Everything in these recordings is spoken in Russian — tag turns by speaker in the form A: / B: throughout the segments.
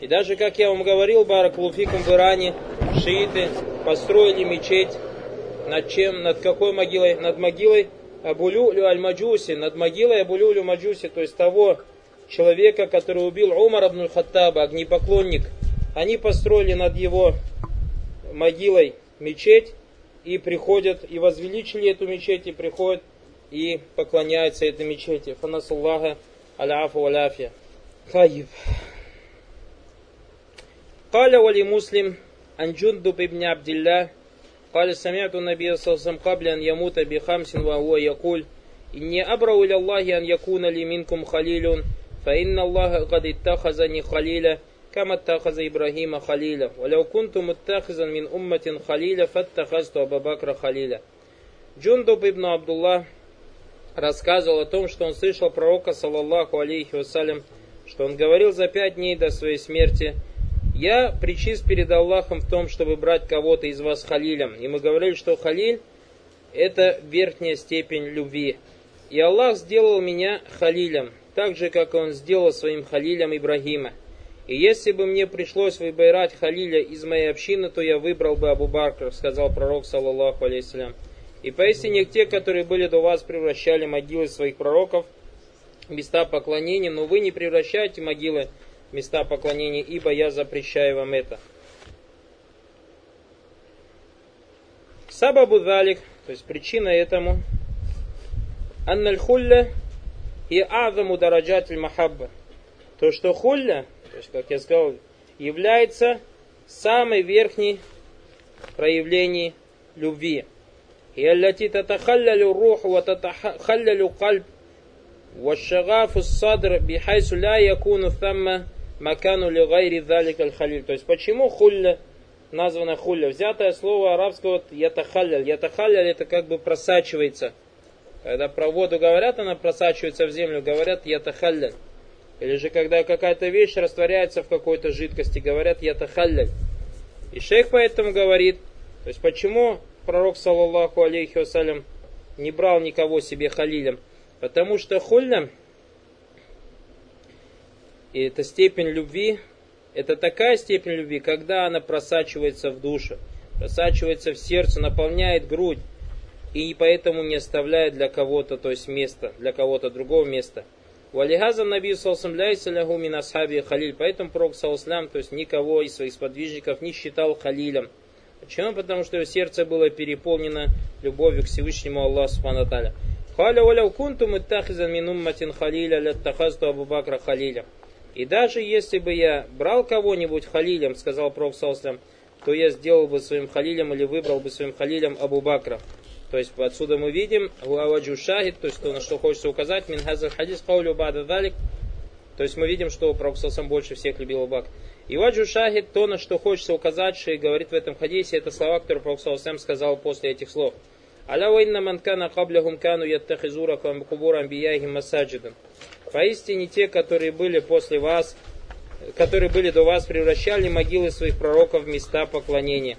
A: И даже, как я вам говорил, Баракулуфикум в Иране, шииты построили мечеть над чем, над какой могилой? Над могилой Абулюлю аль-Маджуси, над могилой Абулюлю Маджуси, то есть того человека, который убил Умар абн Хаттаба, огнепоклонник. Они построили над его могилой мечеть и приходят, и возвеличили эту мечеть, и приходят и поклоняются этой мечети. Фанасуллаха аляфу аляфия. Таиб. قال ولي مسلم عن جندب بن عبد الله قال سمعت النبي صلى الله عليه وسلم قبل أن يموت بخمس وهو يقول إني أبرأ إلى الله أن يكون لي منكم خليل فإن الله قد اتخذني خليلا كما اتخذ إبراهيم خليلا ولو كنت متخذا من أمة خليلا فاتخذت أبا بكر خليلا Джундуб ибн Абдуллах рассказывал о том, что он слышал пророка, саллаллаху алейхи вассалям, что он говорил за пять дней до своей смерти, я причист перед Аллахом в том, чтобы брать кого-то из вас халилем. И мы говорили, что халиль это верхняя степень любви. И Аллах сделал меня халилем, так же, как Он сделал своим халилем Ибрагима. И если бы мне пришлось выбирать халиля из моей общины, то я выбрал бы Абу Бакр, сказал пророк, саллаллаху алейсалям. И поистине те, которые были до вас, превращали могилы своих пророков в места поклонения, но вы не превращайте могилы места поклонения, ибо я запрещаю вам это. Сабабу далик, то есть причина этому, анналь хулля и азаму дараджатль махабба. То, что хулля, то есть, как я сказал, является самой верхней проявлением любви. И аллати татахаллалю рух ва татахаллалю кальб والشغاف الصدر بحيث لا يكون ثم макану ли гайри залик аль халиль. То есть почему хулля названа хулля? Взятое слово арабского ятахалляль. Ятахалляль это как бы просачивается. Когда про воду говорят, она просачивается в землю, говорят ятахалляль. Или же когда какая-то вещь растворяется в какой-то жидкости, говорят ятахалляль. И шейх поэтому говорит, то есть почему пророк, саллаллаху алейхи вассалям, не брал никого себе халилем? Потому что хулля и эта степень любви, это такая степень любви, когда она просачивается в душу, просачивается в сердце, наполняет грудь, и поэтому не оставляет для кого-то, то есть места, для кого-то другого места. Валихаза Наби Салсам Ляйсаляху мин асхаби халиль. Поэтому Пророк Салслам, то есть никого из своих сподвижников не считал халилем. Почему? Потому что его сердце было переполнено любовью к Всевышнему Аллаху Субхану Халя валяу кунтум иттахизан мин умматин халиля латтахазту Абу Бакра халиля. И даже если бы я брал кого-нибудь халилем, сказал Пророк Салслам, то я сделал бы своим халилем или выбрал бы своим халилем Абу Бакра. То есть отсюда мы видим Гуаваджу Шахид, то есть то, на что хочется указать, Минхазар Хадис Каулю Бада Далик. То есть мы видим, что Пророк больше всех любил Абу Бакр. И Ваджу Шахид, то, на что хочется указать, что и говорит в этом хадисе, это слова, которые Пророк сказал после этих слов. Аля вайна манкана кабляхум кану яттахизура кубур амбияхим масаджидан. Поистине те, которые были после вас, которые были до вас, превращали могилы своих пророков в места поклонения.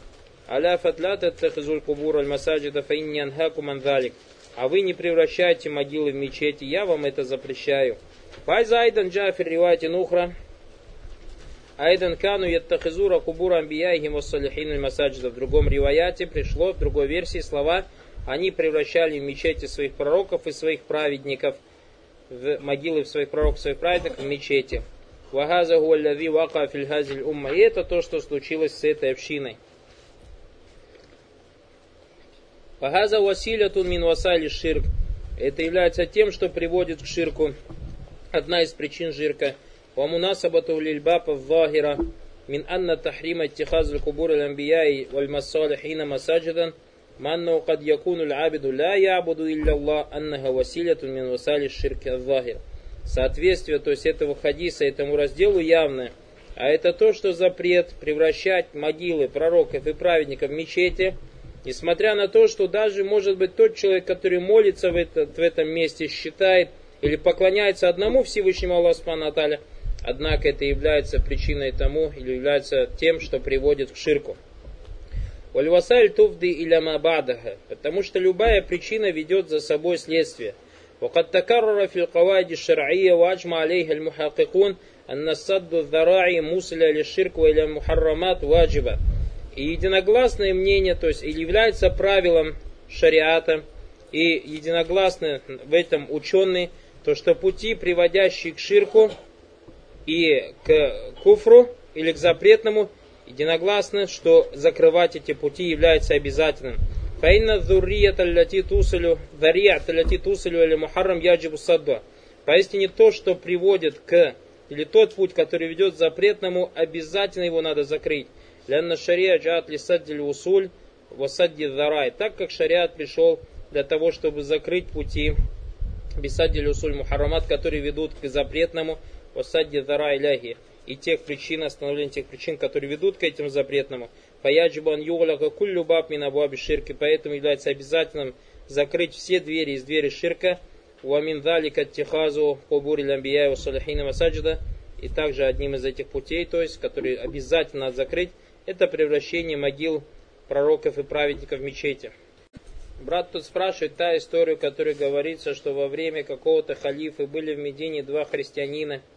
A: Аля фатлят аттахизуль кубур аль масаджида фаинни анхаку мандалик. А вы не превращайте могилы в мечети, я вам это запрещаю. Файза айдан джафир ривати нухра. Айдан кану яттахизура кубура амбияхим вассалихин масаджида. В другом риваяте пришло, в другой версии слова, они превращали в мечети своих пророков и своих праведников – в могилы своих пророков, своих праведников в мечети. Вагаза гуалляви вака фильхазиль умма. И это то, что случилось с этой общиной. Вагаза василятун мин васали ширк. Это является тем, что приводит к ширку. Одна из причин ширка. Вамунасабату лильбапа вахира. Мин анна тахрима тихазль кубур аль-амбияи валь массалихина масаджидан – Манну кад якуну абиду ля ябуду илля Аллах, аннага василяту мин васали ширки аллахир. Соответствие, то есть этого хадиса, этому разделу явное. А это то, что запрет превращать могилы пророков и праведников в мечети, несмотря на то, что даже, может быть, тот человек, который молится в, этот, в этом месте, считает или поклоняется одному Всевышнему Аллаху Наталя, однако это является причиной тому, или является тем, что приводит к ширку. Вальвасаль туфды иля мабадаха, потому что любая причина ведет за собой следствие. وقد تكرر في القواعد الشرعية وأجمع عليها المحققون аннасадду дараи мусля или ширку или мухаррамат ваджиба. И единогласное мнение, то есть или является правилом шариата, и единогласны в этом ученые, то что пути, приводящие к ширку и к куфру или к запретному, единогласны, что закрывать эти пути является обязательным. Фаинна зуррията ляти тусалю, дарията ляти тусалю или мухаррам яджибу садду. Поистине то, что приводит к, или тот путь, который ведет к запретному, обязательно его надо закрыть. Лянна шария джаат лисаддиль усуль, васадди дарай. Так как шариат пришел для того, чтобы закрыть пути бисаддиль усуль мухаррамат, которые ведут к запретному, васадди дарай ляхи и тех причин, остановления тех причин, которые ведут к этим запретному. Фаяджибан югаляка куллю баб минабуаби ширки, поэтому является обязательным закрыть все двери из двери ширка, уамин далика тихазу кубури ламбия салихина масаджида, и также одним из этих путей, то есть, который обязательно надо закрыть, это превращение могил пророков и праведников в мечети. Брат тут спрашивает та историю, которая говорится, что во время какого-то халифа были в Медине два христианина –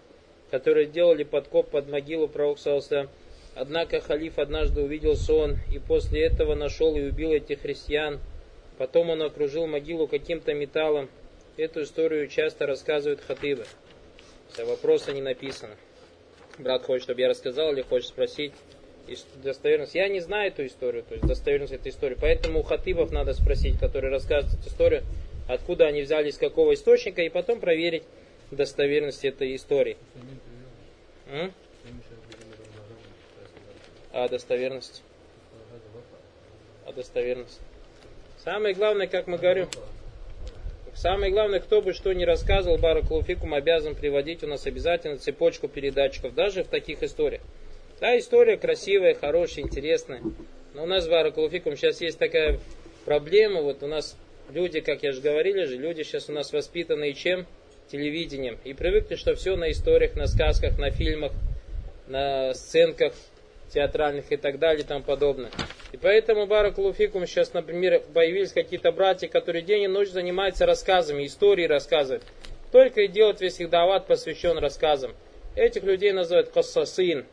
A: которые делали подкоп под могилу пророка Однако халиф однажды увидел сон и после этого нашел и убил этих христиан. Потом он окружил могилу каким-то металлом. Эту историю часто рассказывают хатыбы. Вся вопроса не написано. Брат хочет, чтобы я рассказал или хочет спросить достоверность. Я не знаю эту историю, то есть достоверность этой истории. Поэтому у хатыбов надо спросить, которые рассказывают эту историю, откуда они взяли, из какого источника, и потом проверить достоверность этой истории. М? А достоверность? А достоверность? Самое главное, как мы говорим, самое главное, кто бы что ни рассказывал, Баракулуфикум обязан приводить у нас обязательно цепочку передатчиков, даже в таких историях. Да, история красивая, хорошая, интересная. Но у нас, Баракулуфикум, сейчас есть такая проблема, вот у нас люди, как я же говорили же, люди сейчас у нас воспитанные чем? Телевидением и привыкли, что все на историях, на сказках, на фильмах, на сценках театральных и так далее и тому подобное. И поэтому, Баракулуфикум, сейчас, например, появились какие-то братья, которые день и ночь занимаются рассказами, истории рассказывают. Только и делают весь их дават посвящен рассказам. Этих людей называют кассасин.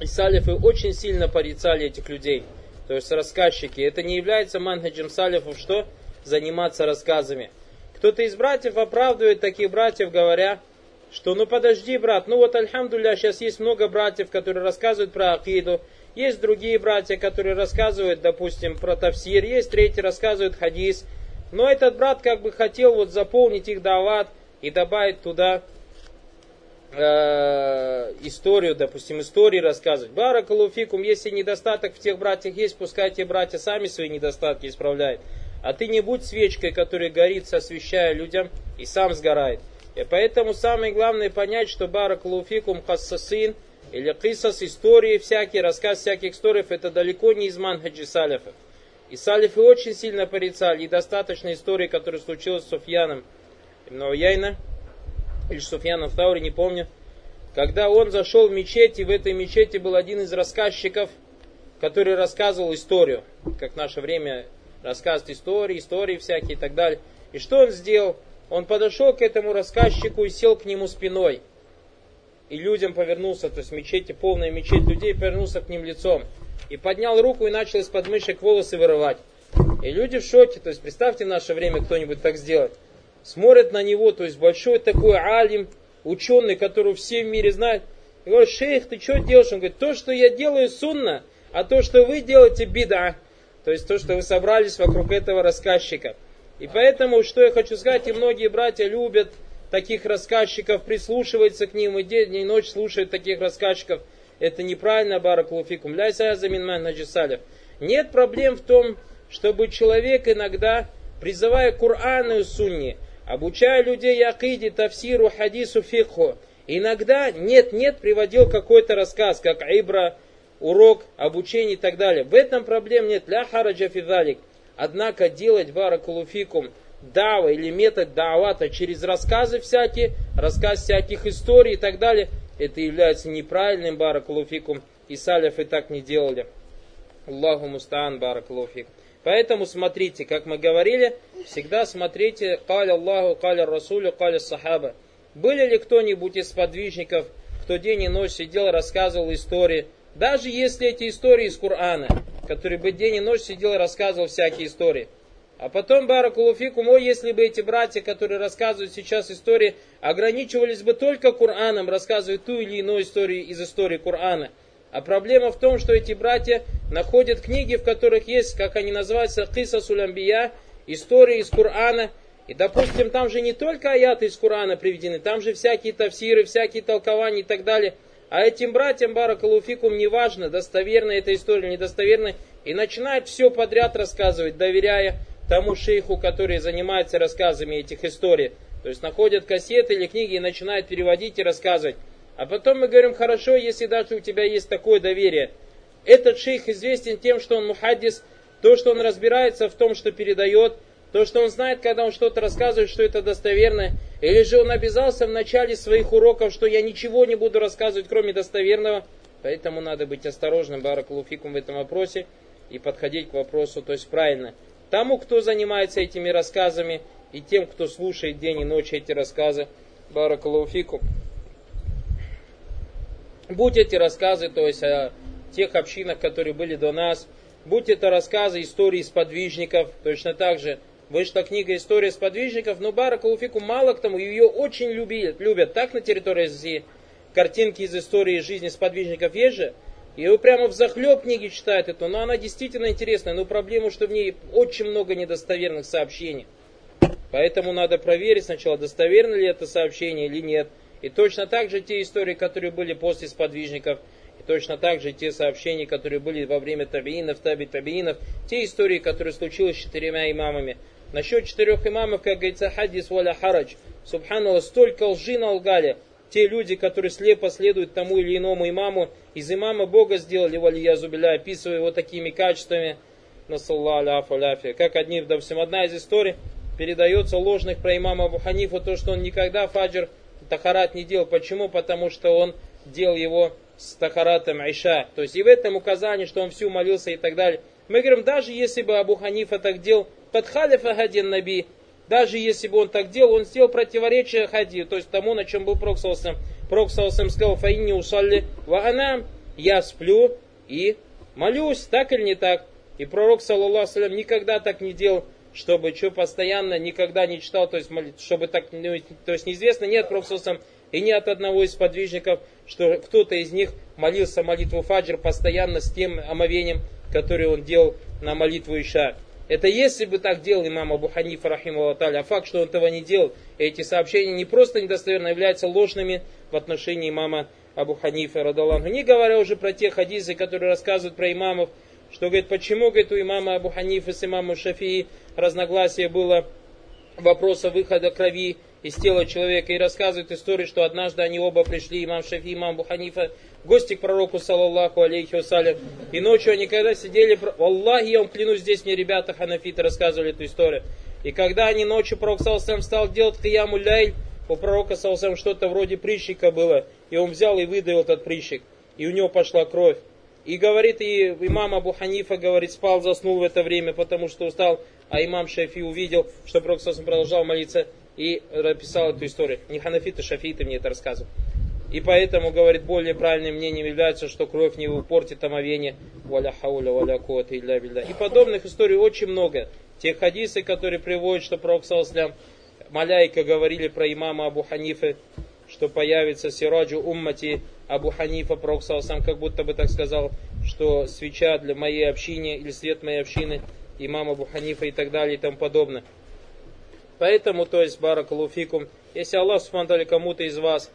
A: И салифы очень сильно порицали этих людей. То есть рассказчики. Это не является манхаджем салифов, что? Заниматься рассказами. Кто-то из братьев оправдывает таких братьев, говоря, что ну подожди, брат, ну вот альхамдулля, сейчас есть много братьев, которые рассказывают про акиду, есть другие братья, которые рассказывают, допустим, про тавсир, есть третий рассказывают хадис, но этот брат как бы хотел вот заполнить их дават и добавить туда э, историю, допустим, истории рассказывать. Баракалуфикум, если недостаток в тех братьях есть, пускай те братья сами свои недостатки исправляют. А ты не будь свечкой, которая горит, освещая людям, и сам сгорает. И поэтому самое главное понять, что барак луфикум хассасин, или кисас, истории всякие, рассказ всяких историев, это далеко не из манхаджи салифов. И салифы очень сильно порицали, и достаточно истории, которая случилась с Суфьяном Яйна, или Суфьяном в Тауре, не помню, когда он зашел в мечеть, и в этой мечети был один из рассказчиков, который рассказывал историю, как в наше время рассказывает истории, истории всякие и так далее. И что он сделал? Он подошел к этому рассказчику и сел к нему спиной. И людям повернулся, то есть мечети, полная мечеть людей, повернулся к ним лицом. И поднял руку и начал из-под мышек волосы вырывать. И люди в шоке, то есть представьте в наше время кто-нибудь так сделает. Смотрят на него, то есть большой такой алим, ученый, которого все в мире знают. И говорят, шейх, ты что делаешь? Он говорит, то, что я делаю сунна, а то, что вы делаете бида. То есть то, что вы собрались вокруг этого рассказчика. И поэтому, что я хочу сказать, и многие братья любят таких рассказчиков, прислушиваются к ним, и день и ночь слушают таких рассказчиков. Это неправильно, баракулуфикум. Нет проблем в том, чтобы человек иногда, призывая Коран и Сунни, обучая людей акиде, тафсиру, хадису, фикху, иногда нет-нет приводил какой-то рассказ, как Ибра урок, обучение и так далее. В этом проблем нет. Ля хараджа фидалик. Однако делать баракулуфикум дава или метод давата через рассказы всякие, рассказ всяких историй и так далее, это является неправильным баракулуфикум. И салифы так не делали. Аллаху мустаан баракулуфикум. Поэтому смотрите, как мы говорили, всегда смотрите, каля Аллаху, каля Расулю, каля Сахаба. Были ли кто-нибудь из подвижников кто день и ночь сидел, рассказывал истории, даже если эти истории из Корана, который бы день и ночь сидел и рассказывал всякие истории. А потом, Баракулуфикум, о, если бы эти братья, которые рассказывают сейчас истории, ограничивались бы только Кораном, рассказывая ту или иную историю из истории Корана. А проблема в том, что эти братья находят книги, в которых есть, как они называются, Киса Сулямбия, истории из Корана. И, допустим, там же не только аяты из Корана приведены, там же всякие тафсиры, всякие толкования и так далее. А этим братьям, Баракалуфикум, не важно, достоверная эта история или недостоверная, и начинают все подряд рассказывать, доверяя тому шейху, который занимается рассказами этих историй. То есть находят кассеты или книги и начинают переводить и рассказывать. А потом мы говорим, хорошо, если даже у тебя есть такое доверие. Этот шейх известен тем, что он мухаддис, то, что он разбирается в том, что передает, то, что он знает, когда он что-то рассказывает, что это достоверно. Или же он обязался в начале своих уроков, что я ничего не буду рассказывать, кроме достоверного. Поэтому надо быть осторожным, Баракулуфикум, в этом вопросе и подходить к вопросу, то есть правильно. Тому, кто занимается этими рассказами, и тем, кто слушает день и ночь эти рассказы, Баракулуфикум будь эти рассказы, то есть о тех общинах, которые были до нас, будь это рассказы истории сподвижников, точно так же вышла книга «История сподвижников», но Баракалуфику мало к тому, ее очень любят, любят. Так на территории Азии, картинки из истории жизни сподвижников есть же, вы прямо в захлеб книги читают эту, но она действительно интересная, но проблема, что в ней очень много недостоверных сообщений. Поэтому надо проверить сначала, достоверно ли это сообщение или нет – и точно так же те истории, которые были после сподвижников, и точно так же те сообщения, которые были во время табиинов, таби табиинов, те истории, которые случились с четырьмя имамами. Насчет четырех имамов, как говорится, хадис валя харадж. Субханаллах, столько лжи налгали. Те люди, которые слепо следуют тому или иному имаму, из имама Бога сделали, валия зубиля, описывая его такими качествами. Как одни, допустим, одна из историй передается ложных про имама Абу Ханифа, то, что он никогда фаджр тахарат не делал. Почему? Потому что он делал его с тахаратом Айша. То есть и в этом указании, что он всю молился и так далее. Мы говорим, даже если бы Абу Ханифа так делал, под халифа хадин наби, даже если бы он так делал, он сделал противоречие хади, то есть тому, на чем был Проксалсам. Проксалсам сказал, фаинни усалли ва анам, я сплю и молюсь, так или не так. И пророк, саллаллаху никогда так не делал чтобы что постоянно никогда не читал, то есть чтобы так, ну, то есть неизвестно ни от и ни от одного из подвижников, что кто-то из них молился молитву Фаджр постоянно с тем омовением, которое он делал на молитву Иша. Это если бы так делал имам Абу Ханифа, рахиму а факт, что он этого не делал, эти сообщения не просто недостоверно, являются ложными в отношении имама Абу Ханифа, радаллаху. Не говоря уже про те хадисы, которые рассказывают про имамов, что говорит, почему, говорит, у имама Абу Ханифа с имамом Шафии разногласие было вопроса выхода крови из тела человека и рассказывает историю, что однажды они оба пришли, имам Шафи, имам Буханифа, в гости к пророку, саллаллаху алейхи вассалям. И ночью они когда сидели, Аллах, я вам клянусь, здесь мне ребята ханафиты рассказывали эту историю. И когда они ночью, пророк саллаллаху стал делать кияму ляйль, у пророка саллаллаху что-то вроде прыщика было, и он взял и выдавил этот прыщик, и у него пошла кровь. И говорит, и имам Абу Ханифа, говорит, спал, заснул в это время, потому что устал а имам Шафи увидел, что Пророк продолжал молиться и написал эту историю. Не ханафиты, шафиты мне это рассказывают. И поэтому, говорит, более правильным мнением является, что кровь не портит омовение. Валя хауля, валя куата, илля билля. И подобных историй очень много. Те хадисы, которые приводят, что Пророк Саласлям, маляйка говорили про имама Абу Ханифы, что появится сираджу уммати Абу Ханифа, Пророк Саласлям, как будто бы так сказал, что свеча для моей общины или свет моей общины – имам Абу Ханифа и так далее и тому подобное. Поэтому, то есть, баракалуфикум, если Аллах Субхану кому-то из вас,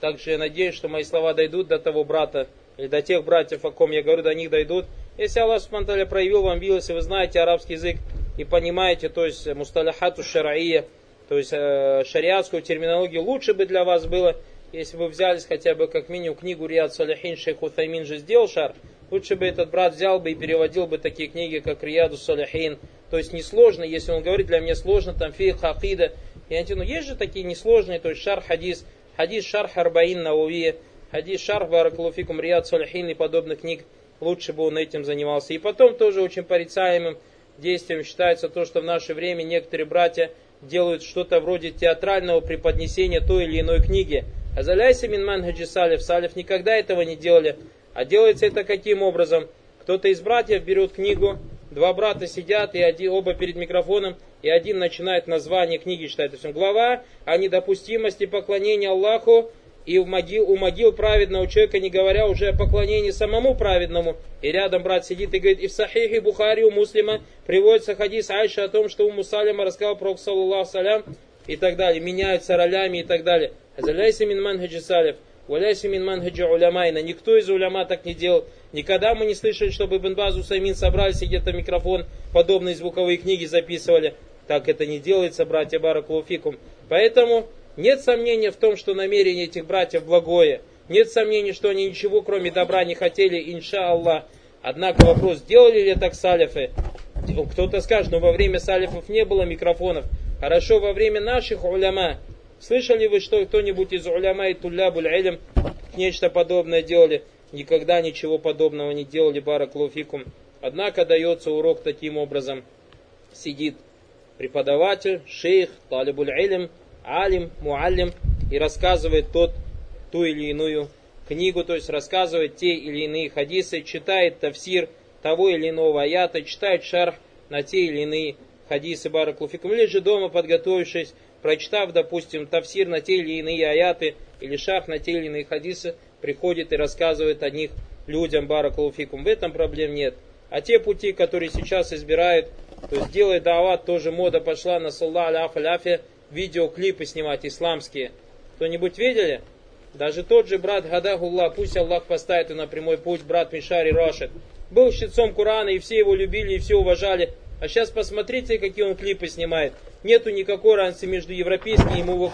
A: также я надеюсь, что мои слова дойдут до того брата, или до тех братьев, о ком я говорю, до них дойдут. Если Аллах Субхану проявил вам милость, и вы знаете арабский язык, и понимаете, то есть, мусталахату шараия, то есть, э, шариатскую терминологию, лучше бы для вас было, если бы взялись хотя бы как минимум книгу Риад Салихин Шейх Утаймин же сделал шар, Лучше бы этот брат взял бы и переводил бы такие книги, как Рияду Салихин. То есть несложно, если он говорит, для меня сложно, там фейх, акида. Я ну есть же такие несложные, то есть шар хадис, хадис шар харбаин науия, хадис шар баракулуфикум Рияд Салихин и подобных книг. Лучше бы он этим занимался. И потом тоже очень порицаемым действием считается то, что в наше время некоторые братья делают что-то вроде театрального преподнесения той или иной книги. Азаляйся мин манхаджи салиф. Салиф никогда этого не делали. А делается это каким образом? Кто-то из братьев берет книгу, два брата сидят, и один, оба перед микрофоном, и один начинает название книги читать. То есть глава о недопустимости поклонения Аллаху и в могил, у могил праведного человека, не говоря уже о поклонении самому праведному. И рядом брат сидит и говорит, и в Сахихе Бухари у муслима приводится хадис Айша о том, что у Мусалима рассказал про саллаллаху салям и так далее, меняются ролями и так далее. Азаляйся мин манхаджи салиф, валяйся мин манхаджи улямайна. Никто из уляма так не делал. Никогда мы не слышали, чтобы Ибн Базу Самин собрались и где-то микрофон, подобные звуковые книги записывали. Так это не делается, братья Баракулуфикум. Поэтому нет сомнения в том, что намерение этих братьев благое. Нет сомнений, что они ничего кроме добра не хотели, инша Аллах. Однако вопрос, делали ли так салифы? Кто-то скажет, но во время салифов не было микрофонов. Хорошо, во время наших уляма. Слышали вы, что кто-нибудь из уляма и туллябуль илм нечто подобное делали? Никогда ничего подобного не делали, бараклуфикум. Однако дается урок таким образом. Сидит преподаватель, шейх, талибуль илм, алим, муаллим, и рассказывает тот ту или иную книгу, то есть рассказывает те или иные хадисы, читает тафсир того или иного аята, читает шарх на те или иные хадисы бараклуфикум, или же дома подготовившись, прочитав, допустим, тафсир на те или иные аяты, или шарх на те или иные хадисы, приходит и рассказывает о них людям бараклуфикум. В этом проблем нет. А те пути, которые сейчас избирают, то есть делает дават, тоже мода пошла на салла аляф аляфе, видеоклипы снимать исламские. Кто-нибудь видели? Даже тот же брат Гадахуллах, пусть Аллах поставит его на прямой путь, брат Мишари Рашид, был щитцом Корана, и все его любили, и все уважали. А сейчас посмотрите, какие он клипы снимает. Нету никакой разницы между европейскими и его.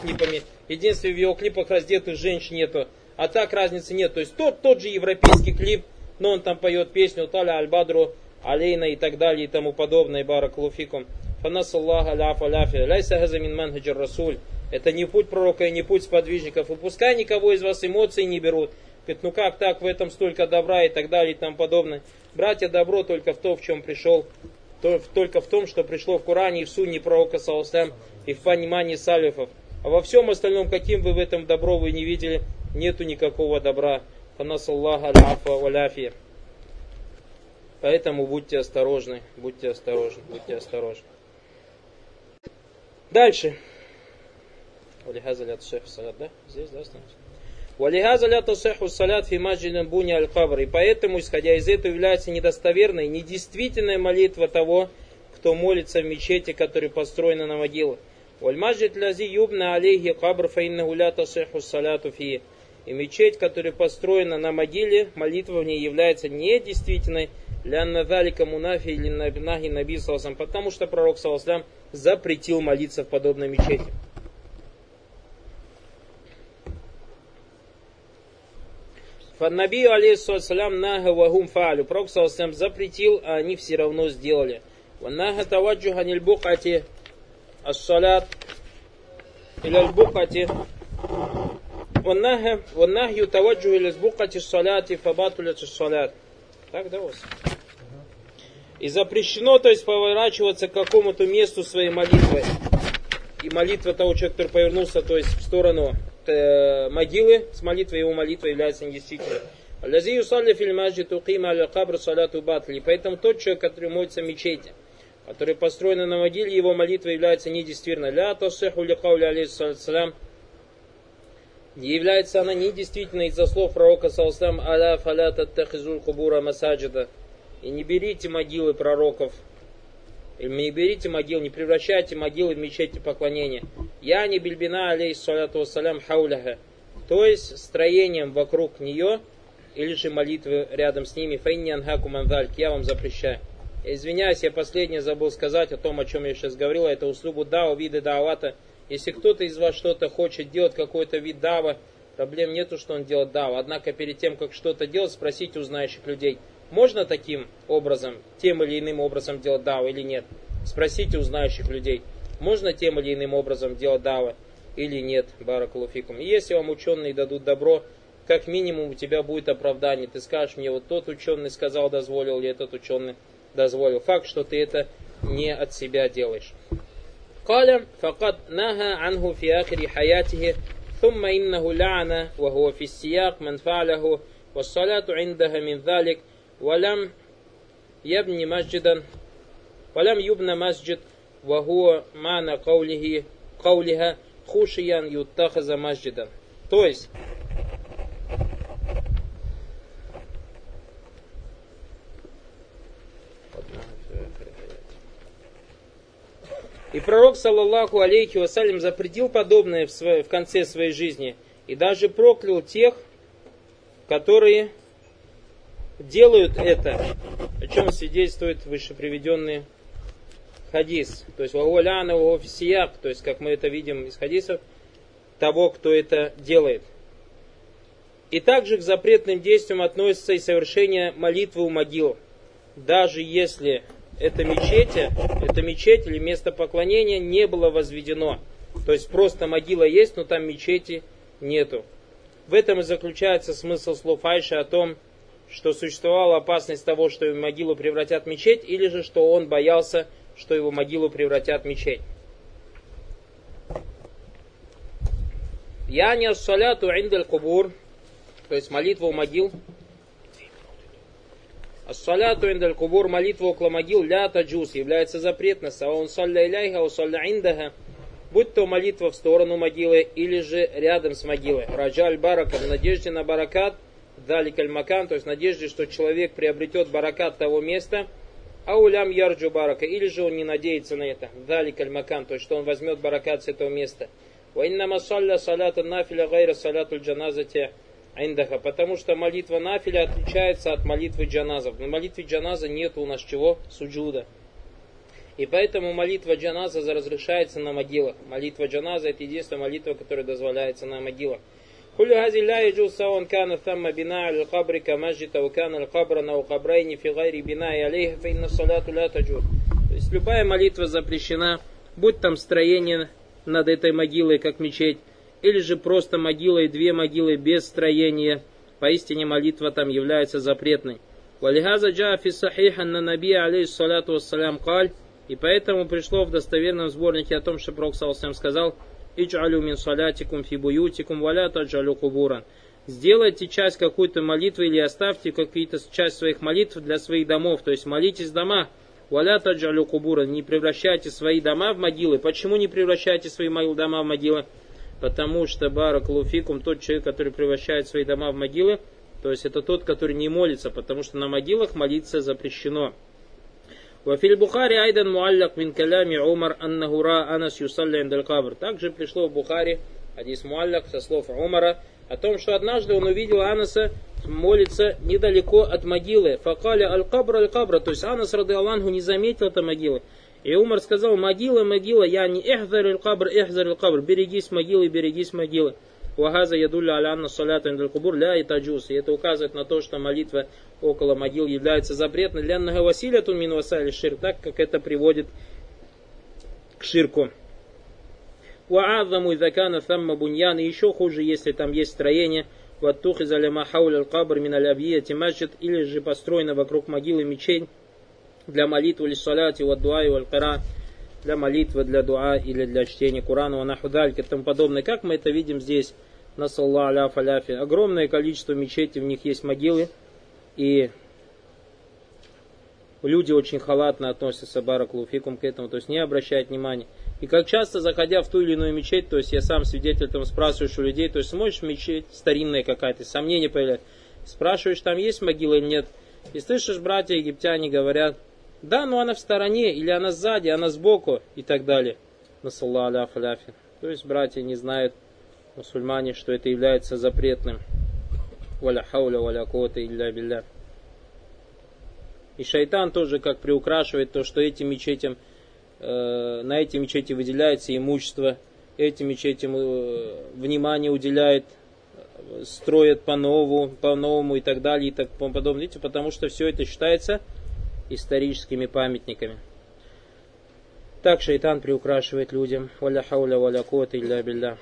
A: Единственное, в его клипах раздетых женщин нету. А так разницы нет. То есть тот, тот же европейский клип, но он там поет песню Таля Аль-Бадру, Алейна и так далее и тому подобное. Баракулуфикум. Фанасаллах аляф аляфи. Ляйса газамин манхаджар расуль. Это не путь пророка и не путь сподвижников. И пускай никого из вас эмоции не берут. Говорит, ну как так, в этом столько добра и так далее и тому подобное. Братья, добро только в том, в чем пришел, только в том, что пришло в Коране и в Сунне пророка Саусам и в понимании салифов. А во всем остальном, каким вы в этом добро вы не видели, нету никакого добра. Поэтому будьте осторожны, будьте осторожны, будьте осторожны. Дальше. Здесь, да, останется? Валихаза ля тасиху салят фи маджидин буни аль кабр. И поэтому, исходя из этого, является недостоверной, недействительная молитва того, кто молится в мечети, которая построена на могилах. Вальмаджид лязи юбна алейхи кабр. И мечеть, которая построена на могиле, молитва в ней является недействительной, Лянна далика мунафи или набинахи наби саласам, потому что пророк саласлам запретил молиться в подобной мечети. Фаннаби, алейхиссалям, нага вагум фалю. Пророк сам запретил, а они все равно сделали. Ваннага таваджуха нильбукати ас-салят или аль-букати. Ваннахью таваджуха нильбукати ас-саляти фабатулят ас-салят. Так, да, вас? И запрещено, то есть, поворачиваться к какому-то месту своей молитвы. И молитва того человека, который повернулся, то есть, в сторону могилы, с молитвой его молитва является недействительной. Лази юсалли фильм маджид укима аля кабр салату батли. Поэтому тот человек, который молится в мечети, который построен на могиле, его молитва является недействительной. Ля тасиху ли каули алейхиссалям является она недействительной из-за слов пророка Салсам «Аля фаля таттахизуль кубура масаджида» и не берите могилы пророков, не берите могил, не превращайте могилы в мечети поклонения. Я не бельбина алейхиссалату вассалям хауляха, то есть строением вокруг нее, или же молитвы рядом с ними, файни анхаку мандальк, я вам запрещаю. Извиняюсь, я последнее забыл сказать о том, о чем я сейчас говорил, это услугу дао, виды даавата – если кто-то из вас что-то хочет делать, какой-то вид дава, проблем нету, что он делает дава. Однако перед тем, как что-то делать, спросите у знающих людей, можно таким образом, тем или иным образом делать дава или нет. Спросите у знающих людей, можно тем или иным образом делать дава или нет, баракулуфикум. И если вам ученые дадут добро, как минимум у тебя будет оправдание. Ты скажешь мне, вот тот ученый сказал, дозволил, или этот ученый дозволил. Факт, что ты это не от себя делаешь. قال فقد نهى عنه في آخر حياته ثم إنه لعن وهو في السياق من فعله والصلاة عندها من ذلك Валям ябни масджидан. Валям юбна масджид. Вагуа мана каулихи каулиха хушиян юттахаза масджидан. То есть, И пророк, саллаллаху алейхи вассалям, запретил подобное в, свое, в конце своей жизни и даже проклял тех, которые делают это, о чем свидетельствует выше приведенный хадис. То есть, вагуаляна офисияк, то есть, как мы это видим из хадисов, того, кто это делает. И также к запретным действиям относится и совершение молитвы у могил. Даже если это мечеть, это мечеть или место поклонения не было возведено. То есть просто могила есть, но там мечети нету. В этом и заключается смысл слов Айши о том, что существовала опасность того, что его могилу превратят в мечеть, или же что он боялся, что его могилу превратят в мечеть. Не саляту индаль кубур, то есть молитва у могил, Ассаляту индаль кубур, молитва около могил, ля таджус, является запретной. Саун салля иляйха, салля индаха, будь то молитва в сторону могилы или же рядом с могилой. Раджаль барака, в надежде на баракат, дали кальмакан, то есть надежде, что человек приобретет баракат того места, а улям ярджу барака, или же он не надеется на это, дали кальмакан, то есть что он возьмет баракат с этого места. Ваиннама салля салята нафиля гайра салятуль джаназати Индаха, потому что молитва нафиля отличается от молитвы джаназов. На молитве джаназа нет у нас чего? Суджуда. И поэтому молитва джаназа разрешается на могилах. Молитва джаназа это единственная молитва, которая дозволяется на могилах. كل هذه لا يجوز سواء كان ثم بناء على القبر كمسجد أو كان القبر أو قبرين في غير بناء عليه فإن الصلاة لا تجوز. То есть любая молитва запрещена, будь там строение над этой могилой, как мечеть, или же просто могила и две могилы без строения. Поистине молитва там является запретной. Валихаза джа фи сахиха на наби алейхиссалату вассалям каль. И поэтому пришло в достоверном сборнике о том, что Пророк Салсам сказал, «Иджалю мин салятикум фи буютикум валя таджалю кубуран». Сделайте часть какой-то молитвы или оставьте какие-то часть своих молитв для своих домов. То есть молитесь дома. Валя таджалю кубуран. Не превращайте свои дома в могилы. Почему не превращайте свои дома в могилы? потому что Барак Луфикум, тот человек, который превращает свои дома в могилы, то есть это тот, который не молится, потому что на могилах молиться запрещено. Вафиль Бухари айдан муаллак мин калями Умар аннахура анас юсалли индаль кабр. Также пришло в Бухари хадис муаллак со слов Умара о том, что однажды он увидел Анаса молиться недалеко от могилы. Факаля аль-кабра аль-кабра. То есть Анас, рады Аллаху, не заметил этой могилы. И Умар сказал, могила, могила, я не эхзар аль-кабр, эхзар аль-кабр, берегись могилы, берегись могилы. Вагаза ядулля алянна салята индаль кубур ля и таджус. И это указывает на то, что молитва около могил является запретной для Василия Тунмин Васали Шир, так как это приводит к ширку. Ва'адзаму изакана самма буньян. И еще хуже, если там есть строение. Ваттухи заляма хауль аль-кабр мин аль или же построено вокруг могилы мечень для молитвы или саляти, вот дуа и валь для молитвы, для дуа или для чтения Корана, ванахудальки и тому подобное. Как мы это видим здесь на салла аля фаляфи. Огромное количество мечетей, в них есть могилы, и люди очень халатно относятся бараклуфикум к этому, то есть не обращают внимания. И как часто, заходя в ту или иную мечеть, то есть я сам свидетель, там спрашиваешь у людей, то есть смотришь мечеть старинная какая-то, сомнения появляются, спрашиваешь, там есть могила или нет, и слышишь, братья египтяне говорят, да, но она в стороне, или она сзади, она сбоку и так далее. Насалла аля фаляфи. То есть братья не знают, мусульмане, что это является запретным. Валя хауля валя кота илля билля. И шайтан тоже как приукрашивает то, что этим мечетям, э, на эти мечети выделяется имущество, этим мечетям э, внимание уделяет, э, строят по-новому, по-новому и так далее и так подобное. Видите, потому что все это считается историческими памятниками. Так шайтан приукрашивает людям. Валя хауля валя куата илля билля.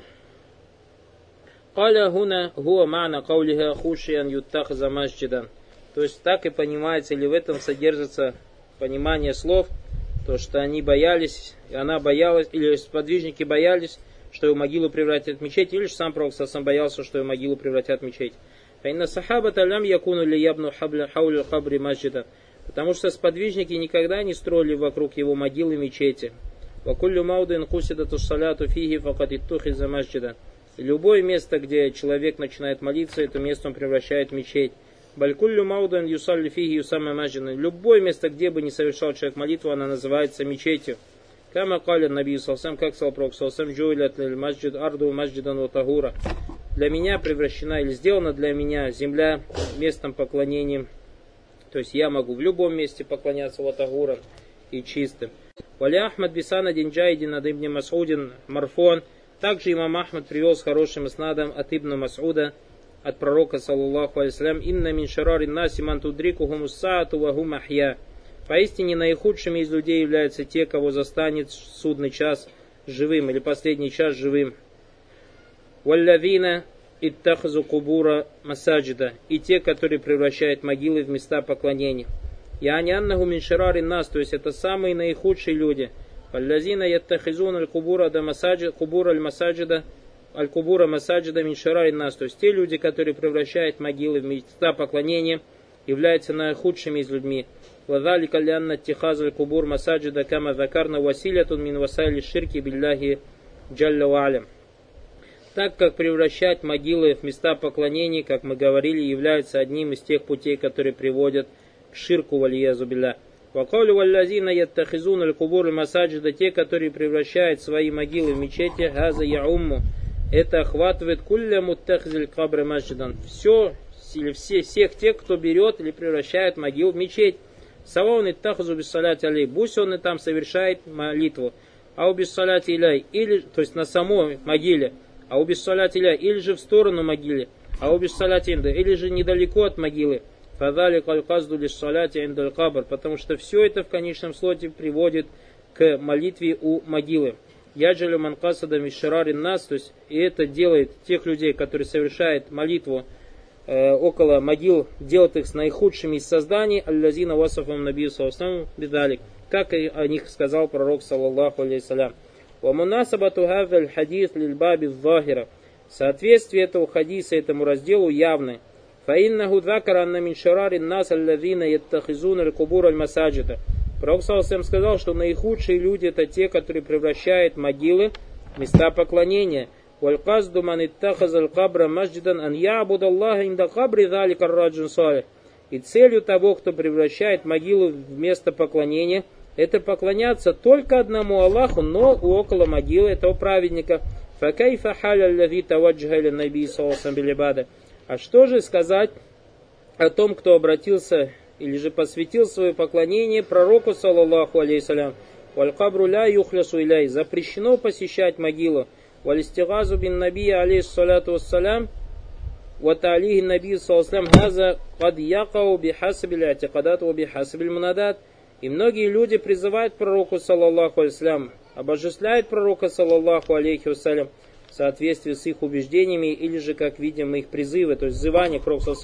A: Каля гуна гуа мана каулиха хушиян юттахза масджидан. То есть так и понимается, или в этом содержится понимание слов, то, что они боялись, и она боялась, или сподвижники боялись, что его могилу превратят в мечеть, или же сам пророк сам боялся, что его могилу превратят в мечеть. Фаинна сахаба талям якуну ли ябну хауля хабри маджида. Потому что сподвижники никогда не строили вокруг его могилы мечети. Вакуллю маудин хусидату саляту фиги факат за. Любое место, где человек начинает молиться, это место он превращает в мечеть. Балькуллю маудан юсалли фиги юсама маджина. Любое место, где бы не совершал человек молитву, она называется мечетью. Кама каля Наби Салсам, как сказал Пророк Салсам, джуилят маджид арду маджидан ватагура. Для меня превращена или сделана для меня земля местом поклонения. То есть я могу в любом месте поклоняться ватагурам и чистым. Валя Ахмад Бисана Динджайдин над Ибн Масудин Марфон. Также имам Ахмад привел с хорошим снадом от Ибн Масуда, от пророка, саллаллаху алейсалям, «Инна мин шарари наси ман тудрикухум саату ваху махья». Поистине наихудшими из людей являются те, кого застанет судный час живым или последний час живым. Валлавина Иттахазу Кубура Масаджида и те, которые превращают могилы в места поклонения. Яни аннаху мин ширари нас, то есть это самые наихудшие люди. Валлазина яттахизун аль кубура да масаджида, кубура аль масаджида, аль кубура масаджида мин ширари нас, то есть те люди, которые превращают могилы в места поклонения, являются наихудшими из людьми. Вадалика лянна тихазу аль кубур масаджида кама закарна василятун мин васайли ширки билляхи джалла валям. Так как превращать могилы в места поклонений, как мы говорили, является одним из тех путей, которые приводят к ширку валиязу билля. Вакалю валлазина яттахизун аль-кубур масаджида, те, которые превращают свои могилы в мечети, газа яумму. Это охватывает кулля муттахзиль кабры масджидан. Все, или все, всех тех, кто берет или превращает могилу в мечеть. Саваун и тахазу биссаляти алей. Пусть он и там совершает молитву. А у биссаляти иляй. Или, то есть на самой могиле. А у биссаляти иляй. Или же в сторону могилы. А у биссаляти инда. Или же недалеко от могилы. Фадали калказду лишь саляти кабр. Потому что все это в конечном слоте приводит к молитве у могилы. Яджалю манкасада мишарарин нас, то есть и это делает тех людей, которые совершают молитву Э, около могил, делать их с наихудшими из созданий, аллазина васафам набию саллаху бедалик, как и о них сказал пророк, саллаллаху алейхиссалям. Вамунасабату хавель хадис лильбаби захира. Соответствие этого хадиса этому разделу явно. Фаиннаху закара анна мин шарари нас аллазина яттахизун аль-кубур аль-масаджида. Пророк Салсам сказал, что наихудшие люди это те, которые превращают могилы в места поклонения – والقصد من اتخذ القبر مسجدا أن يعبد الله عند قبر ذلك الرجل صالح. И целью того, кто превращает могилу в место поклонения, это поклоняться только одному Аллаху, но около могилы этого праведника. Факайфа халя лави таваджха наби билибада. А что же сказать о том, кто обратился или же посвятил свое поклонение пророку, саллаллаху алейхиссалям, валь ля юхлясу иляй, запрещено посещать могилу, والاستغاث بالنبي عليه الصلاة والسلام وتعليه النبي صلى الله عليه وسلم هذا قد يقع بحسب الاعتقادات وبحسب المنادات и многие люди призывают пророку, саллаллаху алейхи обожествляют пророка, саллаллаху алейхи вассалям, в соответствии с их убеждениями, или же, как видим, их призывы, то есть взывание к пророку,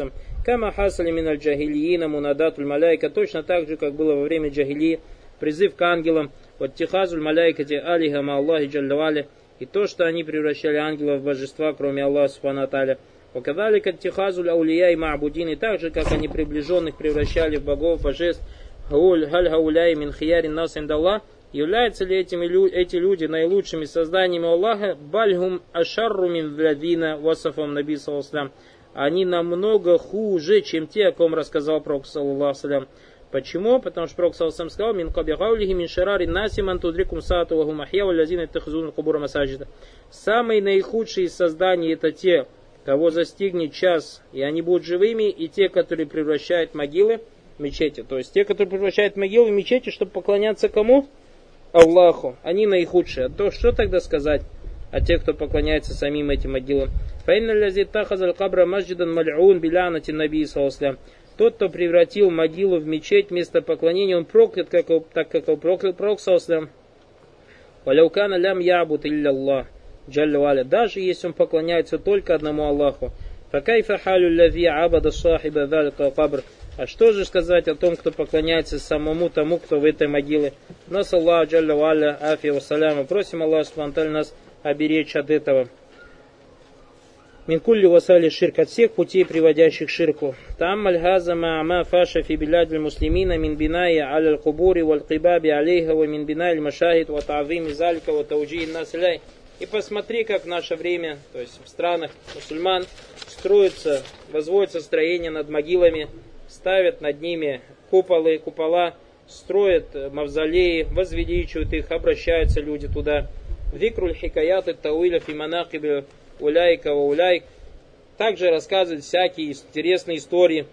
A: кама хасали миналь джахилиина мунадатуль маляйка, точно так же, как было во время джахилии, призыв к ангелам, вот тихазуль маляйкати алиха ма Аллахи джаллавали, и то, что они превращали ангелов в божества, кроме Аллаха Субхану. Показали как Тихазуль Аулия и Маабудин, и так же, как они приближенных превращали в богов, божеств, Халь Хауляй, Минхиярин, Нас Индаллах, являются ли этими, эти люди наилучшими созданиями Аллаха, Бальгум Ашарру Мин Владина Васафам Наби они намного хуже, чем те, о ком рассказал Пророк Саллаллаху Почему? Потому что Пророк сам сказал, мин кабихаулихи мин шарари наси ман тудрикум саату ваху махья валязина тахзун кубура масаджида. Самые наихудшие создания это те, кого застигнет час, и они будут живыми, и те, которые превращают могилы мечети. То есть те, которые превращают могилы в мечети, чтобы поклоняться кому? Аллаху. Они наихудшие. А то что тогда сказать о тех, кто поклоняется самим этим могилам? Фаинна лязи тахазаль кабра маджидан маль'ун билянати наби саласлям. Тот, кто превратил могилу в мечеть, место поклонения, он проклят, как, так как он проклял пророк Саусалям. Валяукана лям ябут илля Аллах. Даже если он поклоняется только одному Аллаху. Факайфа халю лави абада сахиба далика кабр. А что же сказать о том, кто поклоняется самому тому, кто в этой могиле? Нас Аллах, Джалля Валя, Афи Вассаляма. Просим Аллах, Субтитры нас оберечь от этого. Минкулли васали ширк от всех путей, приводящих к ширку. Там мальгаза ма'ама фаша фи билядь муслимина мин биная аля кубури валь кибаби алейха ва мин биная машахид ва та'зими залька ва тауджи насляй. И посмотри, как в наше время, то есть в странах мусульман, строятся, возводятся строения над могилами, ставят над ними куполы, купола, строят мавзолеи, возвеличивают их, обращаются люди туда. Викруль хикаяты тауиля фиманакиби уляйка ва уляйк. Также рассказывают всякие интересные истории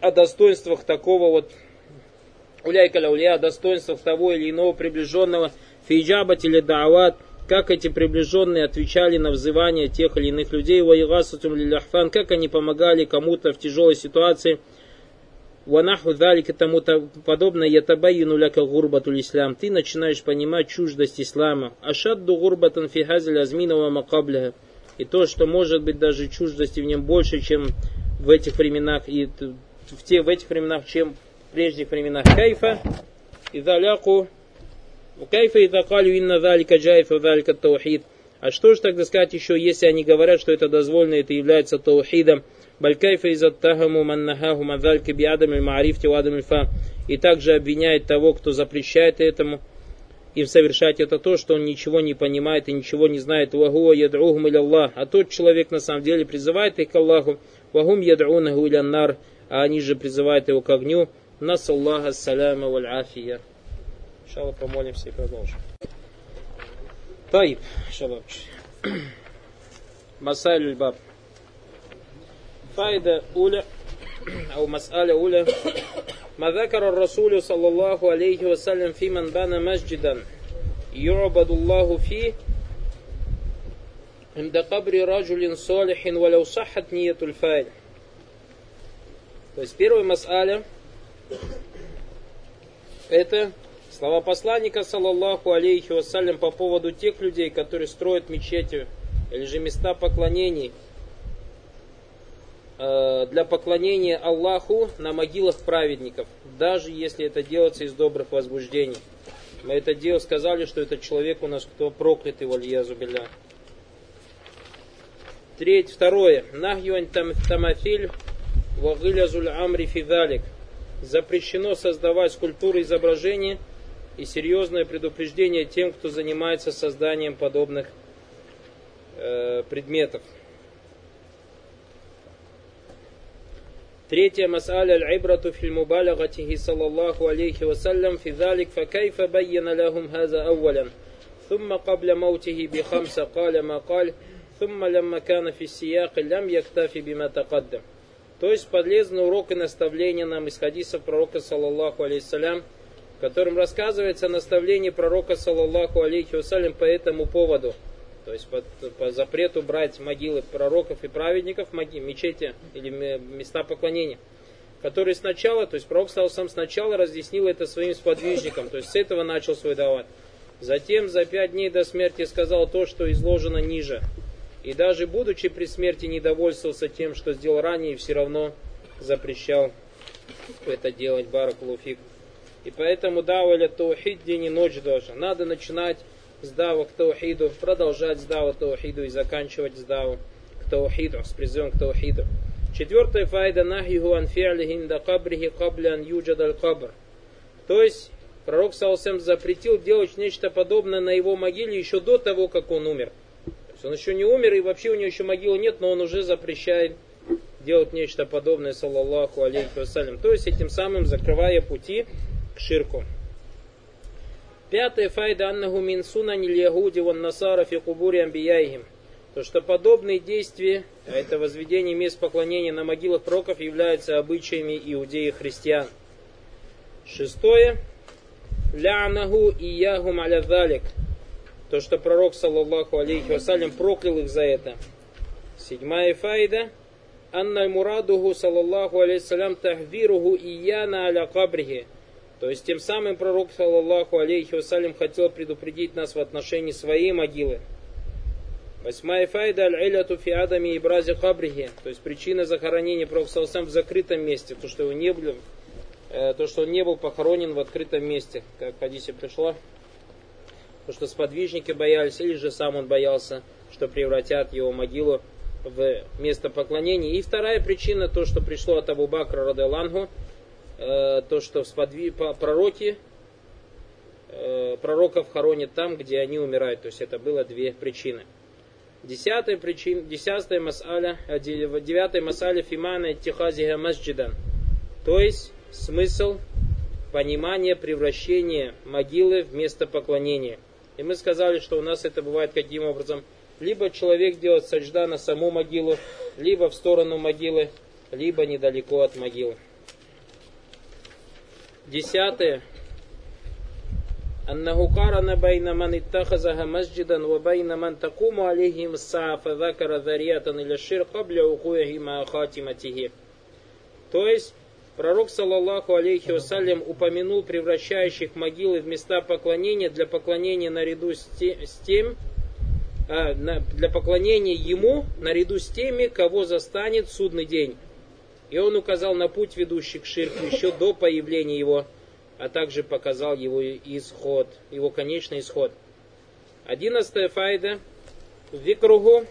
A: о достоинствах такого вот уляйка ля о достоинствах того или иного приближенного фиджабат или даават, как эти приближенные отвечали на взывания тех или иных людей, как они помогали кому-то в тяжелой ситуации – Ванаху далик и тому подобное, ятабайину ляка гурбатуль ислам. Ты начинаешь понимать чуждость ислама. Ашадду гурбатан фихазиль азминова макабляха. И то, что может быть даже чуждости в нем больше, чем в этих временах, и в, те, в этих временах, чем в прежних временах. Кайфа, и заляку, кайфа и закалю инна залика джайфа залика таухид. А что же тогда сказать еще, если они говорят, что это дозволено, это является таухидом? Балькайфа из аттахаму маннахаху мадальки биадам маарифти вадам фа. И также обвиняет того, кто запрещает этому, им совершать это то, что он ничего не понимает и ничего не знает. Вагуа ядругум или Аллах. А тот человек на самом деле призывает их к Аллаху. Вагум ядрунаху или нар. А они же призывают его к огню. Нас Аллаха саляма валь афия. Иншаллах помолимся и продолжим. طيب شباب مسائل الباب فائدة أولى أو مسألة أولى ما ذكر الرسول صلى الله عليه وسلم في من بنى مسجدا يعبد الله فيه عند قبر رجل صالح ولو صحت نية الفاعل То есть первая мас'аля это слова посланника, саллаллаху алейхи вассалям, по поводу тех людей, которые строят мечети или же места поклонений – Э, для поклонения Аллаху на могилах праведников, даже если это делается из добрых возбуждений. Мы это дело сказали, что этот человек у нас кто проклятый, вальязу билля. Третье, второе. Нахьюань тамафиль вагилязуль амри фидалик. Запрещено создавать скульптуры изображения и серьезное предупреждение тем, кто занимается созданием подобных э, предметов. Третья мас'аля аль-ибрату фил мубалагатихи саллаллаху алейхи вассалям фи залик факайфа байяна лахум хаза ауалян. ثم قبل موته بخمسة قال ما قال ثم لما كان في السياق لم يكتفي بما تقدم то есть полезный урок и наставление нам из хадисов пророка, саллаллаху алейхиссалям, в котором рассказывается наставление пророка, саллаллаху алейхи вассалям, по этому поводу – то есть по, по запрету брать могилы пророков и праведников, мечети или места поклонения, которые сначала, то есть пророк стал сам сначала разъяснил это своим сподвижникам, то есть с этого начал свой давать. Затем за пять дней до смерти сказал то, что изложено ниже. И даже будучи при смерти недовольствовался тем, что сделал ранее, все равно запрещал это делать, баракулуфик. И поэтому даваля таухид день и ночь даже. Надо начинать сдаву к таухиду, продолжать сдаву таухиду и заканчивать сдаву к таухиду, с призывом к таухиду. Четвертая файда нахиху ан фи'лихин кабрихи кабля юджад аль кабр. То есть пророк Саусем запретил делать нечто подобное на его могиле еще до того, как он умер. То есть он еще не умер и вообще у него еще могилы нет, но он уже запрещает делать нечто подобное, саллаллаху алейхи вассалям. То есть этим самым закрывая пути ширку. Пятая файда аннаху мин сунани ягуди ван насара фи кубури амбияихим. То, что подобные действия, а это возведение мест поклонения на могилах пророков, являются обычаями иудеев христиан. Шестое. Лянаху и ягум аля. То, что пророк, саллаллаху алейхи вассалям, проклял их за это. Седьмая файда. Анна мурадуху, саллаллаху алейхи вассалям, тахвируху ияна аля кабрихи то есть тем самым пророк, саллаллаху алейхи вассалям, хотел предупредить нас в отношении своей могилы. Восьмая файда аль-иляту фи адами и брази кабрихи. То есть причина захоронения пророка саллаллаху в закрытом месте. То, что, его не был, э, то, что он не был похоронен в открытом месте. Как в хадисе пришло. потому что сподвижники боялись, или же сам он боялся, что превратят его могилу в место поклонения. И вторая причина, то, что пришло от Абу Бакра Раделангу, э, то, что сподви... пророки, э, пророков хоронят там, где они умирают. То есть это было две причины. Десятая причина, десятая масаля, э, девятая масаля фимана тихазиха масджидан. То есть смысл понимания превращения могилы в место поклонения. И мы сказали, что у нас это бывает каким образом? Либо человек делает саджда на саму могилу, либо в сторону могилы, либо недалеко от могилы. Десятое. أنه قارن بين من اتخذها مسجدا وبين من تقوم عليهم الساعة فذكر ذريعة إلى الشرك قبل وقوعه مع خاتمته. То есть, пророк, саллаллаху алейхи вассалям, упомянул превращающих могилы в места поклонения для поклонения наряду с тем, а, для поклонения ему наряду с теми, кого застанет судный день. И он указал на путь, ведущий к ширку, еще до появления его а также показал его исход, его конечный исход. Одиннадцатая файда. Викругу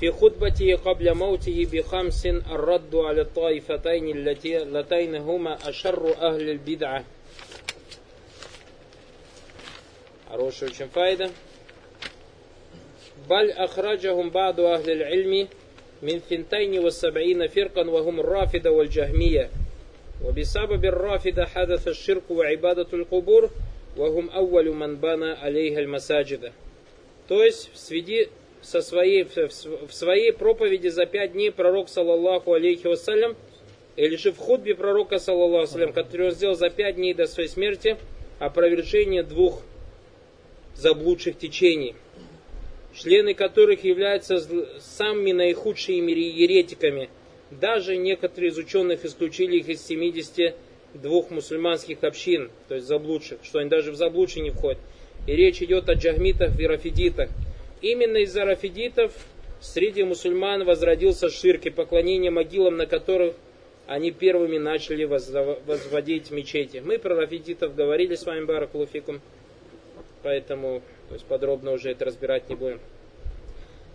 A: في خطبته قبل موته بخمس الرد على الطائفتين اللتين هما أشر أهل البدعة хорошая очень файда بل أخرجهم بعض أهل العلم من ثنتين وسبعين فرقا وهم الرافدة والجهمية وبسبب الرافدة حدث الشرك وعبادة القبور وهم أول من بنى عليها المساجد То есть в, сведи, со своей, в своей проповеди за пять дней пророк, саллаллаху алейхи вассалям, или же в худбе пророка, саллаллаху вассалям, который он сделал за пять дней до своей смерти, опровержение двух заблудших течений, члены которых являются самыми наихудшими еретиками – даже некоторые из ученых исключили их из 72 мусульманских общин, то есть заблудших, что они даже в заблудшие не входят. И речь идет о джахмитах и рафидитах. Именно из-за рафидитов среди мусульман возродился ширк и поклонение могилам, на которых они первыми начали возводить мечети. Мы про рафидитов говорили с вами, Баракулуфикум, поэтому то есть подробно уже это разбирать не будем.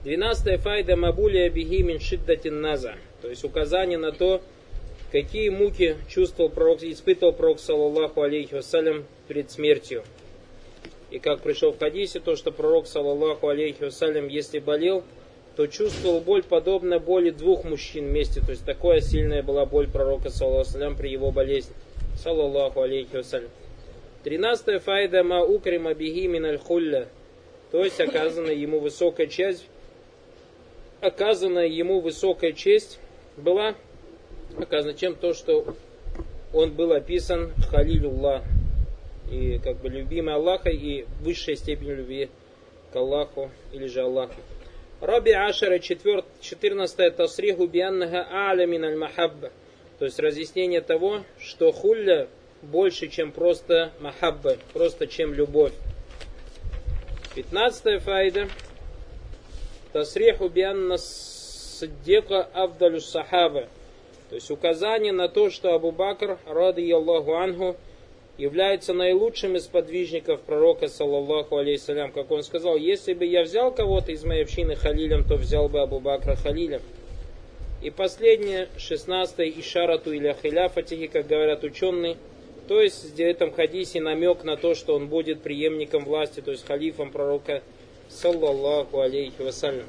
A: Двенадцатая файда мабулия бихи мин шиддатин наза. То есть указание на то, какие муки чувствовал пророк, испытывал пророк, саллаллаху алейхи вассалям, перед смертью. И как пришел в хадисе, то, что пророк, саллаллаху алейхи вассалям, если болел, то чувствовал боль, подобно боли двух мужчин вместе. То есть такая сильная была боль пророка, саллаллаху алейхи при его болезни. Саллаллаху алейхи вассалям. Тринадцатая файда ма укрима бихи мин аль хулля. То есть оказана ему высокая часть оказанная ему высокая честь была оказана чем то, что он был описан Халилюллах, и как бы любимый Аллаха, и высшая степень любви к Аллаху или же Аллаху. Раби Ашара, 14 тасриху бианнага аля аль махабба. То есть разъяснение того, что хулля больше, чем просто махабба, просто чем любовь. 15 файда. Тасриху бианна саддика авдалю сахаба. То есть указание на то, что Абу Бакр, рады Аллаху Ангу, является наилучшим из подвижников пророка, саллаллаху алейхиссалям. Как он сказал, если бы я взял кого-то из моей общины халилем, то взял бы Абу Бакра халилем. И последнее, шестнадцатое, ишарату или хиляфатихи, как говорят ученые, то есть в этом хадисе намек на то, что он будет преемником власти, то есть халифом пророка, саллаллаху алейхи вассалям.